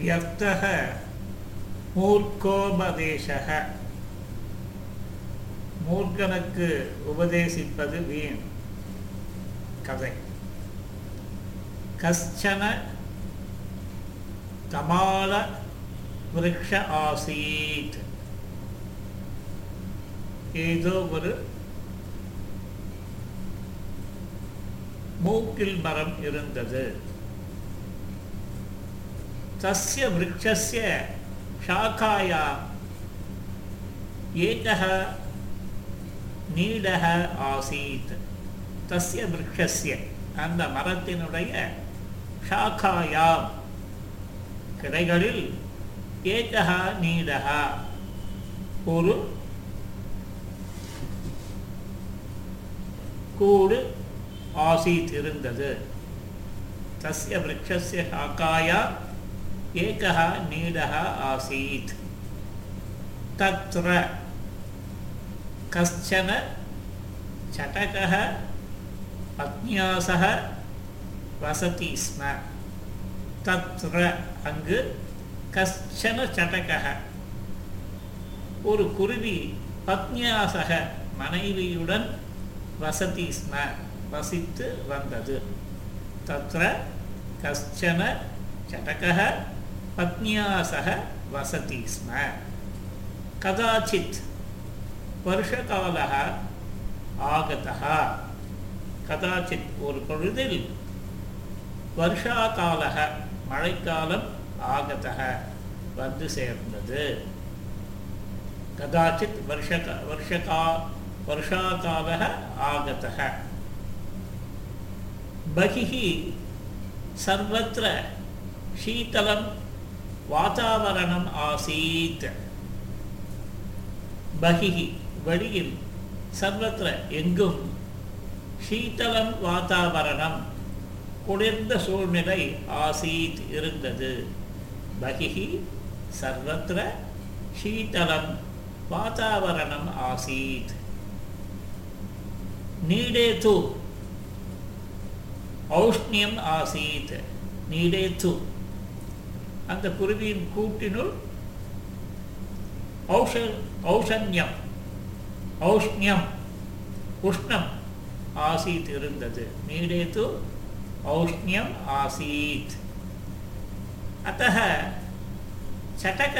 வியர்த்தக மூர்க்கோபதேசக. மூர்க்கனுக்கு உபதேசிப்பது வீண் கதை. கஷ்டன கமால விரக்ஷ ஆசீத். ஏதோ ஒரு மூக்கில் மரம் இருந்தது. தஸ்ய விருட்சஸ்ய शाखाया एकः நீடக ஆசீத் தஸ்ய விருட்சஸ்ய அந்த மரத்தினுடைய ஷாக்காயாம் கிளைகளில் ஏகா நீடகா ஒரு கூடு ஆசீத் இருந்தது தஸ்ய விருட்சஸ்ய ஷாக்காயாம் एकः नीडः आसीत् तत्र कश्चन चटकः पत्न्या सह वसति स्म तत्र அங்கு கஷ்டன சடகः ஒரு குருவி பத்னியாசக மனைவியுடன் வசதி ஸ்ம வசித்து வந்தது தத்ர கஷ்டன चटकः पत्न्या सह वसति स्म कदाचित् वर्षकालः आगतः கதாச்சித் ஒரு பொழுதில் வருஷாகாலக மழைக்காலம் ஆகதக வந்து சேர்ந்தது கதாச்சித் வருஷக வருஷகா வருஷாகாலக ஆகதக बहिः सर्वत्र शीतलं வாதாவரணம் ஆசீத். பகிஹி வெளியில் சர்வத்திர எங்கும் சீதலம் வாதாவரணம் குளிர்ந்த சூழ்நிலை ஆசீத் இருந்தது. பகிஹி சர்வத்திர சீதலம் வாதாவரணம் ஆசீத். நீடே தூ ಔಷ್ಣ್ಯಂ ಆಸೀತ್ அந்த குருவியின் கூட்டினுள் ஔஷன்யம் ஔஷ்ணியம் உஷ்ணம் ஆசீத் இருந்தது. நீரே தூ ஔஷ்ணியம் ஆசீத். அத்த சட்டக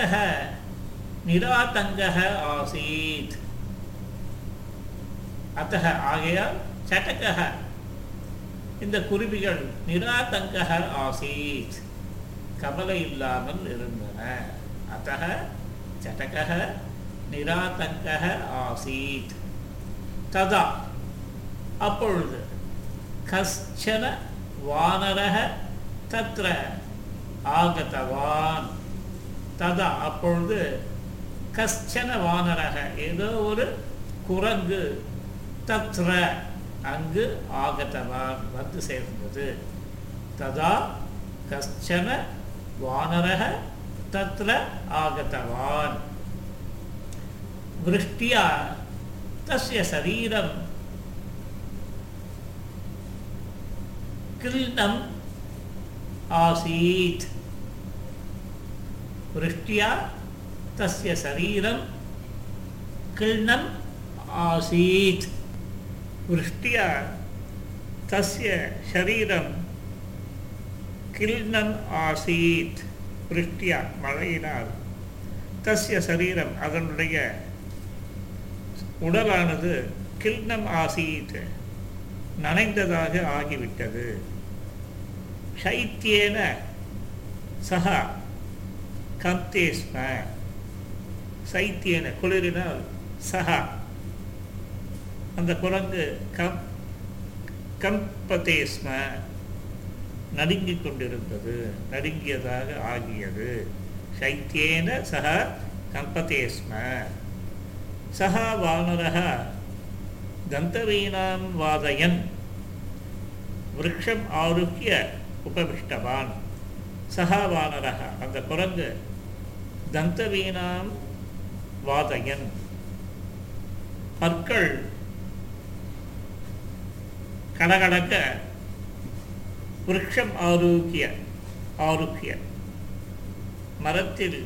நிராதங்க ஆசீத். அத்த ஆகையால் சட்டக இந்த குருவிகள் நிராதங்க ஆசீத். கவலை இல்லாமல் இருந்தன. அத்தக சட்டகः நிராதங்கः ஆசீத். ததா. அப்பொழுது கஷ்டன வானரக தத்ர ஆகதவான். ததா. அப்பொழுது கஷ்டன வானரக ஏதோ ஒரு குரங்கு தத்ர அங்கு ஆகதவான் வந்து சேர்ந்தது. ததா கஷ்டன वानरः तत्र आगतवान्। वृष्ट्या तस्य शरीरं क्रीडम् आसीत्। वृष्ट्या तस्य शरीरं क्रीडम् आसीत्। वृष्ट्या तस्य शरीरं கில்னம் ஆசீத் விருஷ்டியா மழையினால். தஸ்ய சரீரம் அதனுடைய உடலானது கில்னம் ஆசீத் நனைந்ததாக ஆகிவிட்டது. சைத்தியேன சகா கந்தே ஸ்ம சைத்தியேன குளிரினால் சஹா. அந்த குரங்கு கம் கம்பதே ஸ்ம நடுங்கி கொண்டிருந்தது நடுங்கியதாக ஆகியது. சைத்தியேன சக கம்பதே ஸ்ம சக வானரக கந்தவீனாம் வாதயன். விரக்ஷம் ஆருக்கிய உபவிஷ்டவான். சகா வானரக அந்த குரங்கு தந்தவீனாம் வாதயன். பற்கள் கடகடக்க விருட்சம் ஆரோக்கிய ஆரோக்கிய மரத்தில்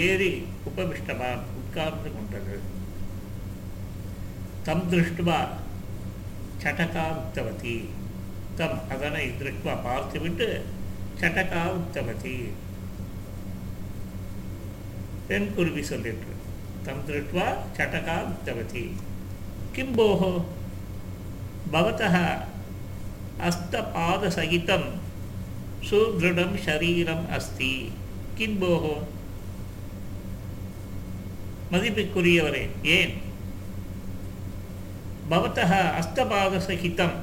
ஏறி உபவிஷ்டமா உட்கார்ந்து கொண்டது தம் திருஷ்டுவா சட்டகா உத்தவதி தம் அதனை திருஷ்டுவா பார்த்துவிட்டு சட்டகா உத்தவதி பெண் குருவி சொல்லிட்டு தம் திருஷ்டுவா சட்டகா உத்தவதி கிம் போகோ हस्तपादसहितं सुदृढं शरीरम् अस्ति किं भोः மதிப்புக்குரியவரே ஏன் பவத்தக அஸ்தபாதசகிதம்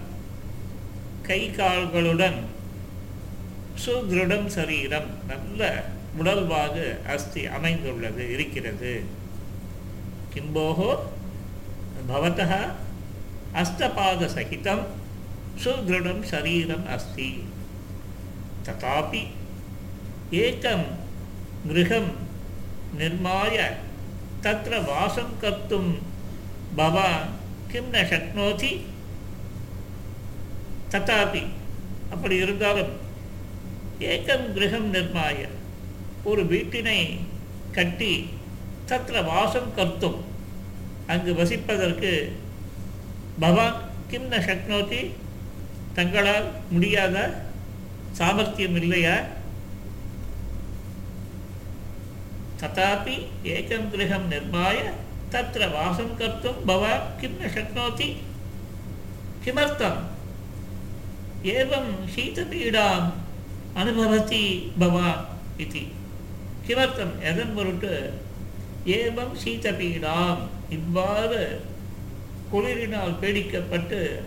கை கால்களுடன் சுதிருடம் சரீரம் நல்ல உடல்வாக அஸ்தி அமைந்துள்ளது இருக்கிறது கிம்போகோ भवतः हस्तपादसहितं सुदृढं शरीरम् अस्ति तथापि एकं गृहं निर्माय तत्र वासं कर्तुं भवान् किं न शक्नोति तथापि அப்படி இருந்தாலும் ஏகம் கிரகம் நிர்மாய ஒரு வீட்டினை கட்டி தத்திர வாசம் கர்த்தும் அங்கு வசிப்பதற்கு பவான் கிம் ந சக்னோதி தங்களால் முடியாத சாமர்த்தியம் இல்லையா? ததாபி ஏகம் கிரகம் நிர்மாய தத்திர வாசம் கர்த்தும் பவா கிம் ந சக்னோதி. கிமர்த்தம் ஏவம் சீதபீடாம் அனுபவதி பவா இது. கிமர்த்தம் எதன் பொருட்டு? ஏவம் சீதபீடாம் இவ்வாறு குளிரினால் பீடிக்கப்பட்டு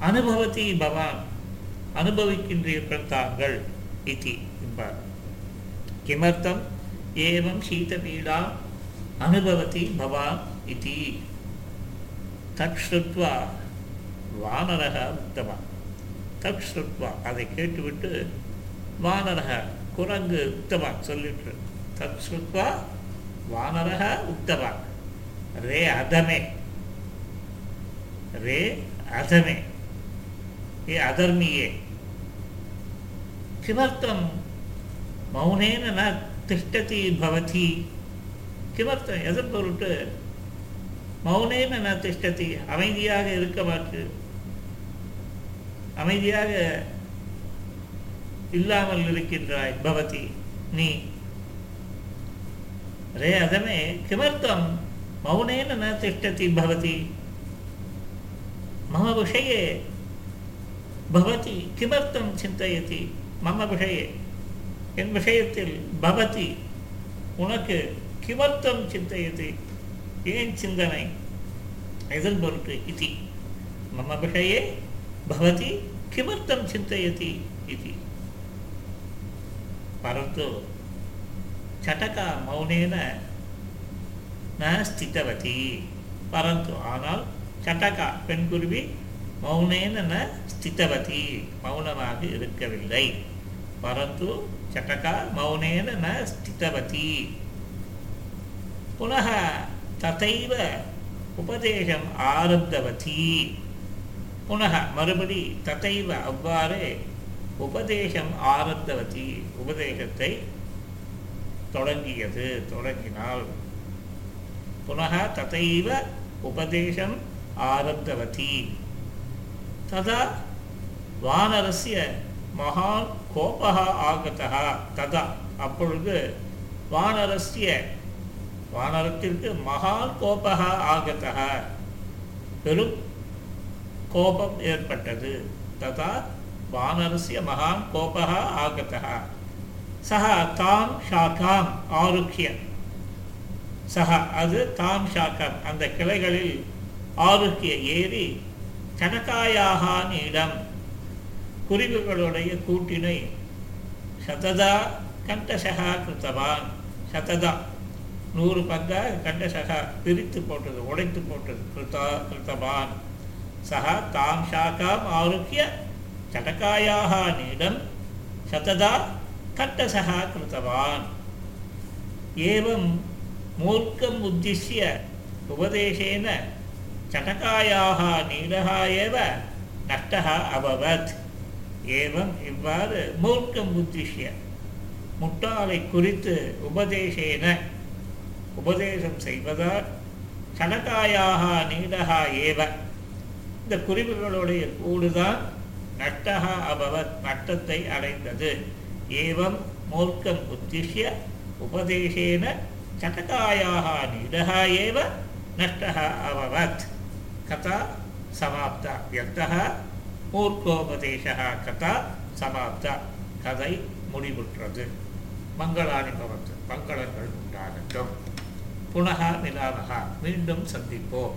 அனுபவத்தை பவான் அனுபவிக்கின்றீர்கள் தாங்கள் இது என்பார். கிமர்த்தம் ஏவம் சீதபீடா அனுபவதி பவான் இது. தத் ஸ்ருத்வா வானரக உத்தமா. தத் அதை கேட்டுவிட்டு வானரக குரங்கு உத்தமா சொல்லிட்டு தத் ஸ்ருத்வா வானரக உத்தமா ரே அதமே. ரே அதமே. ඒ අධර්මීයේ. කිමර්තම් මෞනේන න තිෂ්ඨති භවති. කිමර්තම් යසපොරුට மௌனேன ந திஷ்டதி அமைதியாக இருக்க மாட்டு அமைதியாக இல்லாமல் இருக்கின்றாய் பவதி நீ ரே அதமே கிமர்த்தம் மௌனேன ந திஷ்டதி பவதி மம விஷயே பவதி கிமர்த்தம் சிந்தையதி மம விஷயே என் விஷயத்தில் பவதி உனக்கு கிமர்த்தம் சிந்தையது ஏன் சிந்தனை எதன் பொருட்டு இது மம விஷயே பவதி கிமர்த்தம் சிந்தையதி இது பரந்து சட்டகா மௌனேன ந ஸ்திதவதி பரந்து ஆனால் சட்டகா பெண்குருவி மௌனேன ஸ்திதவதி மௌனமாக இருக்கவில்லை. பரந்து சட்டகா மௌனேன ந ஸ்திதவதி. புனக ததைவ உபதேசம் ஆரப்தவதி. புனக மறுபடி ததைவ அவ்வாறு உபதேசம் ஆரப்தவதி உபதேசத்தை தொடங்கியது தொடங்கினால் புனக ததைவ உபதேசம் ஆரப்தவதி. ததா வானரசிய மகான் கோபக ஆகதா ததா அப்பொழுது வானரசிய வானரத்திற்கு மகான் கோபக ஆகதா பெரும் கோபம் ஏற்பட்டது। ததா வானரசிய மகான் கோபக ஆகதா சக தாம் ஷாக்காம் ஆருக்கிய சக அது தாம் ஷாக்கம் அந்த கிளைகளில் ஆருக்கிய ஏறி சடக்காயாக இடம் குருவிகளுடைய கூட்டினை சததா கண்டசகா கிருத்தவான். சததா. நூறு பங்காக கண்டசகா பிரித்து போட்டது உடைத்து போட்டது கிருத்தா கிருத்தவான். சகா தாம் சாக்காம் ஆரோக்கிய சடக்காயாக நீளம் சததா கண்டசகா கிருத்தவான். ஏவம் மூர்க்கம் உத்திஷ்ய உபதேசேன சடகாயாக நீளः ஏவ நஷ்டः அபவத் ஏவம் இவ்வாறு மூர்க்கம் உத்திஷ்ய. முட்டாளை குறித்து உபதேசேன. உபதேசம் செய்வதால் சடகாயாக நீடகா ஏவ. இந்த குறிப்புகளுடைய கூடுதான் நட்டகா அபவத் நஷ்டத்தை அடைந்தது. ஏவம் மூர்க்கம் உத்திஷ்ய. உபதேசேன சடகாயாக நீடகா ஏவ நஷ்டः அபவத் கதா சமாப்தா வியர்த்தः மூர்க்கோபதேசः கதா சமாப்தா கதை முடிவுற்றது। மங்களானி பவத்து மங்களங்கள் உண்டாகட்டும். புனகா மிலாமகா மீண்டும் சந்திப்போம்.